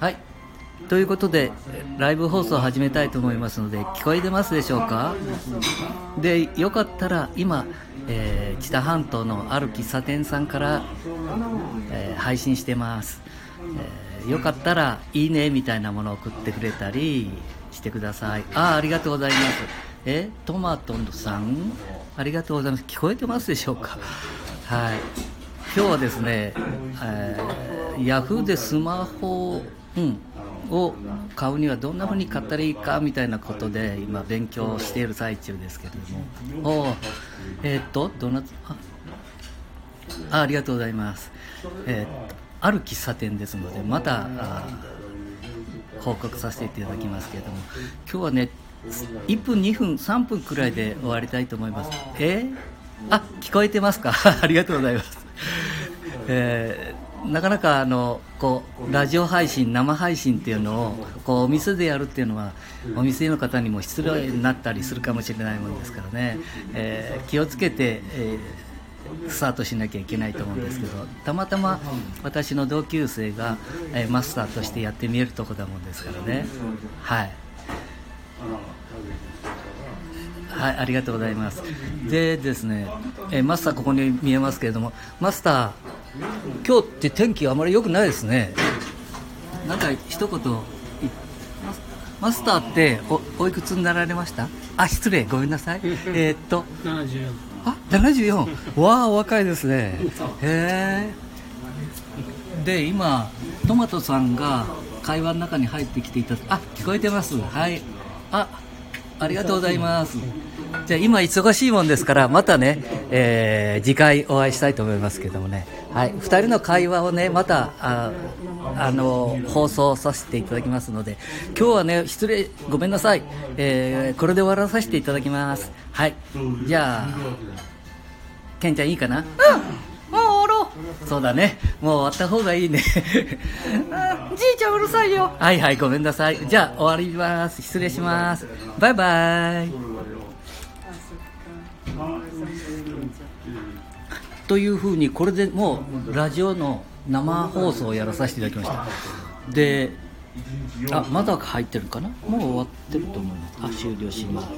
はい。ということでライブ放送を始めたいと思いますので聞こえてますでしょうか？でよかったら今、えー、知多半島のある喫茶店さんから、えー、配信してます、えー、よかったらいいねみたいなものを送ってくれたりしてください。ああありがとうございます。えトマトさん？ありがとうございます。聞こえてますでしょうか？はい。今日はですね、えー、ヤフーでスマホ、うん、を買うにはどんなふうに買ったらいいかみたいなことで今勉強している最中ですけれども。おえー、っとどなあありがとうございます、えー、ある喫茶店ですのでまた報告させていただきますけれども。今日はね1分2分3分くらいで終わりたいと思います。えー、あ聞こえてますか？ありがとうございます、えーなかなかあのこうラジオ配信、生配信っていうのをこうお店でやるっていうのはお店の方にも失礼になったりするかもしれないものですからね、えー、気をつけて、えー、スタートしなきゃいけないと思うんですけどたまたま私の同級生が、えー、マスターとしてやってみえるとこだもんですからね。はいはい、ありがとうございます。でですね、えマスターここに見えますけれども、マスター、今日って天気あまり良くないですね。なんか一言マスターっておおいくつになられました？あ失礼ごめんなさい。えー、っと。74あ74わあ若いですね。へえで今トマトさんが会話の中に入ってきていた。あ聞こえてます。はい。あありがとうございますじゃあ今忙しいもんですからまたね、えー、次回お会いしたいと思いますけどもね、はい、2人の会話をねまたああの放送させていただきますので今日はね失礼ごめんなさい、えー、これで終わらさせていただきます。はい。じゃあケンちゃんいいかな？うん。もう終わろう。そうだね。もう終わった方がいいね。じいちゃんうるさいよ。はいはいごめんなさい。じゃあ終わります。失礼します。バイバイというふうにこれでもうラジオの生放送をやらさせていただきました。であまだ入ってるかな？もう終わってると思います。あ終了します。